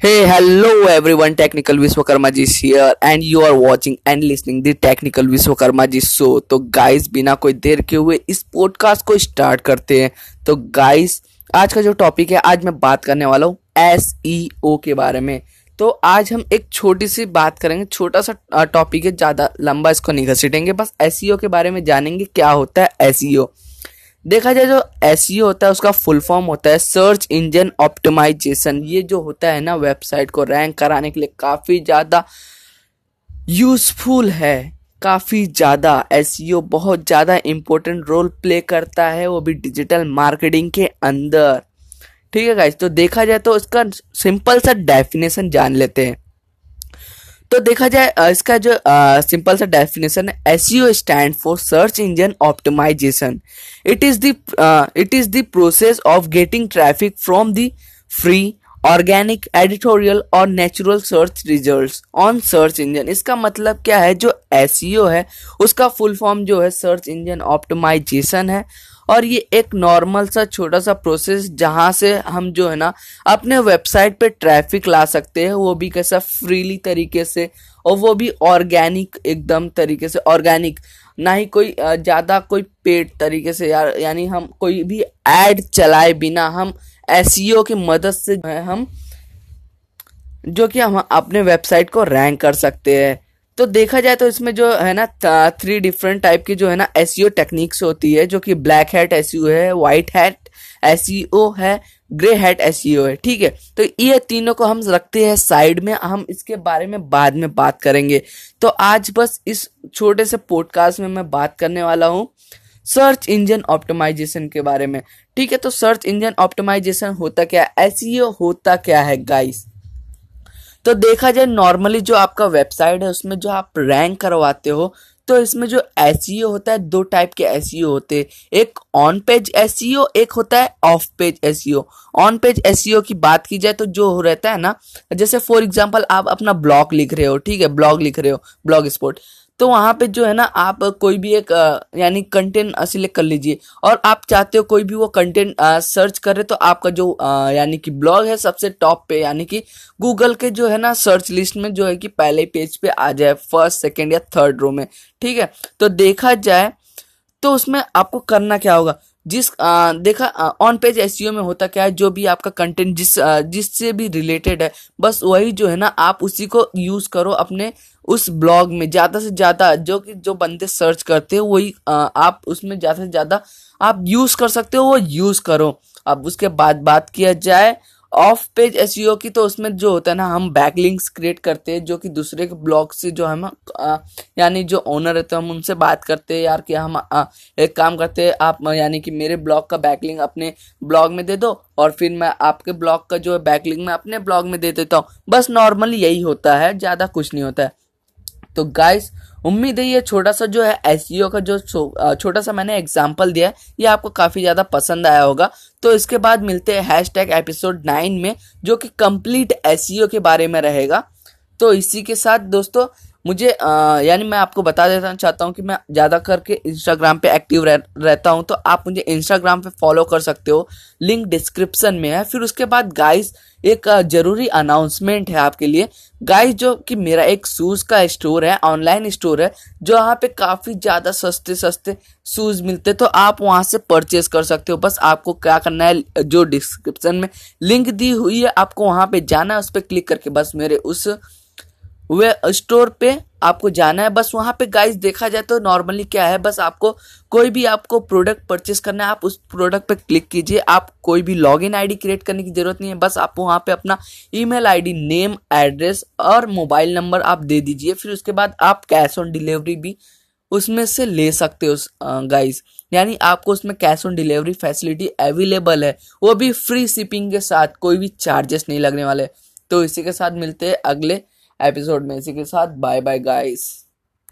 Hey, hello everyone. Technical Vishwakarma ji is here, and you are watching and listening the Technical Vishwakarma ji show. तो guys बिना कोई देर के हुए इस podcast को स्टार्ट करते हैं तो गाइस आज का जो टॉपिक है आज मैं बात करने वाला हूँ एस ई ओ के बारे में तो आज हम एक छोटी सी बात करेंगे छोटा सा टॉपिक है ज़्यादा लंबा इसको नहीं घसीटेंगे बस एसईओ के बारे में जानेंगे क्या होता है एसईओ देखा जाए जो एस e होता है, उसका फुल फॉर्म होता है सर्च इंजन ऑप्टिमाइजेशन ये जो होता है ना वेबसाइट को रैंक कराने के लिए काफ़ी ज़्यादा यूजफुल है, काफ़ी ज़्यादा एस e बहुत ज़्यादा इम्पोर्टेंट रोल प्ले करता है वो भी डिजिटल मार्केटिंग के अंदर। ठीक है गाइस तो देखा जाए तो इसका सिंपल सा डेफिनेशन जान लेते हैं। तो देखा जाए इसका जो सिंपल सा डेफिनेशन है SEO stand for search engine optimisation it is the it is the process of getting traffic from the free organic, editorial और natural search results on search engine. इसका मतलब क्या है? जो एस है, उसका फुल फॉर्म जो है सर्च इंजन ऑप्टिमाइजेशन है। और ये एक नॉर्मल सा छोटा सा प्रोसेस जहाँ से हम जो है ना अपने वेबसाइट पे ट्रैफ़िक ला सकते हैं, वो भी कैसा फ्रीली तरीके से और वो भी ऑर्गेनिक एकदम तरीके से। ऑर्गेनिक, ना ही कोई ज़्यादा कोई पेड तरीके से यार यानी हम कोई भी एड चलाए बिना हम एस e की मदद से हम, जो कि हम अपने वेबसाइट को रैंक कर सकते हैं। तो देखा जाए तो इसमें जो है ना थ्री डिफरेंट टाइप की जो है ना एस टेक्निक्स होती है, जो कि ब्लैक हैट एस है व्हाइट हैट एस है ग्रे हैट एस है, ठीक है? तो ये तीनों को हम रखते हैं साइड में, हम इसके बारे में बाद में बात करेंगे। तो आज बस इस छोटे से पॉडकास्ट में मैं बात करने वाला हूँ। सर्च इंजन ऑप्टिमाइजेशन के बारे में। ठीक है तो सर्च इंजन ऑप्टिमाइजेशन होता क्या है? एस होता क्या है गाइस तो देखा जाए नॉर्मली जो आपका वेबसाइट है, उसमें जो आप रैंक करवाते हो तो इसमें जो एस e होता है, दो टाइप के एस e होते हैं। एक ऑन पेज एस एक होता है off page S on page S की बात की जाए तो जो हो रहता है ना, जैसे फॉर एग्जांपल आप अपना ब्लॉग लिख रहे हो, ठीक है ब्लॉग लिख रहे हो ब्लॉग स्पोर्ट तो वहाँ पे जो है ना, आप कोई भी एक यानी कंटेंट सिलेक्ट कर लीजिए। और आप चाहते हो कोई भी वो कंटेंट सर्च करे तो आपका जो यानी कि ब्लॉग है सबसे टॉप पे, यानी कि गूगल के जो है ना सर्च लिस्ट में जो है कि पहले पेज पे आ जाए फ़र्स्ट सेकेंड या थर्ड रो में, ठीक है? तो देखा जाए तो उसमें आपको करना क्या होगा? जिस आ, देखा ऑन पेज एस में होता क्या है जो भी आपका कंटेंट जिस जिससे भी रिलेटेड है बस वही जो है ना आप उसी को यूज़ करो अपने उस ब्लॉग में। ज़्यादा से ज़्यादा जो कि जो बंदे सर्च करते हो वही आप उसमें ज़्यादा से ज़्यादा आप यूज़ कर सकते हो वो यूज़ करो। अब उसके बाद बात किया जाए ऑफ़ पेज एस की तो उसमें जो होता है ना हम बैक लिंक्स क्रिएट करते हैं जो कि दूसरे के ब्लॉग से जो हम यानी जो ओनर रहते हैं हम उनसे बात करते हैं यार कि हम आ, एक काम करते हैं आप यानी कि मेरे ब्लॉग का बैक लिंक अपने ब्लॉग में दे दो और फिर मैं आपके ब्लॉग का जो है बैक लिंक मैं अपने ब्लॉग में दे देता हूँ। बस नॉर्मली यही होता है ज़्यादा कुछ नहीं होता है। तो गाइस उम्मीद है ये छोटा सा जो है एस e का जो छोटा सा मैंने एग्ज़ाम्पल दिया है, ये आपको काफ़ी ज़्यादा पसंद आया होगा। तो इसके बाद मिलते हैं हैश टैग एपिसोड नाइन में, जो कि कंप्लीट एस e के बारे में रहेगा। तो इसी के साथ दोस्तों मुझे यानी मैं आपको बता देना चाहता हूँ कि मैं ज़्यादा करके इंस्टाग्राम पे एक्टिव रह, रहता हूँ तो आप मुझे इंस्टाग्राम पे फॉलो कर सकते हो। लिंक डिस्क्रिप्शन में है। फिर उसके बाद गाइस एक ज़रूरी अनाउंसमेंट है आपके लिए। गाइस जो कि मेरा एक शूज़ का स्टोर है ऑनलाइन स्टोर है जो यहाँ पे काफ़ी ज़्यादा सस्ते सस्ते शूज़ मिलते तो आप वहाँ से परचेज कर सकते हो। बस आपको क्या करना है जो डिस्क्रिप्शन में लिंक दी हुई है आपको वहाँ पे जाना है उस पर क्लिक करके बस मेरे उस वे स्टोर पे आपको जाना है। बस वहाँ पे गाइस देखा जाए तो नॉर्मली क्या है, बस आपको कोई भी आपको प्रोडक्ट परचेस करना है, आप उस प्रोडक्ट पे क्लिक कीजिए। आप कोई भी लॉग लॉगिन आईडी क्रिएट करने की ज़रूरत नहीं है। बस आप वहाँ पे अपना ईमेल आईडी नेम एड्रेस और मोबाइल नंबर आप दे दीजिए। फिर उसके बाद आप कैश ऑन डिलीवरी भी उसमें से ले सकते हो गाइस यानी आपको उसमें cash on delivery facility available है। वो भी फ्री शिपिंग के साथ कोई भी चार्जेस नहीं लगने वाले। तो इसी के साथ मिलते हैं अगले एपिसोड में इसी के साथ। Bye bye guys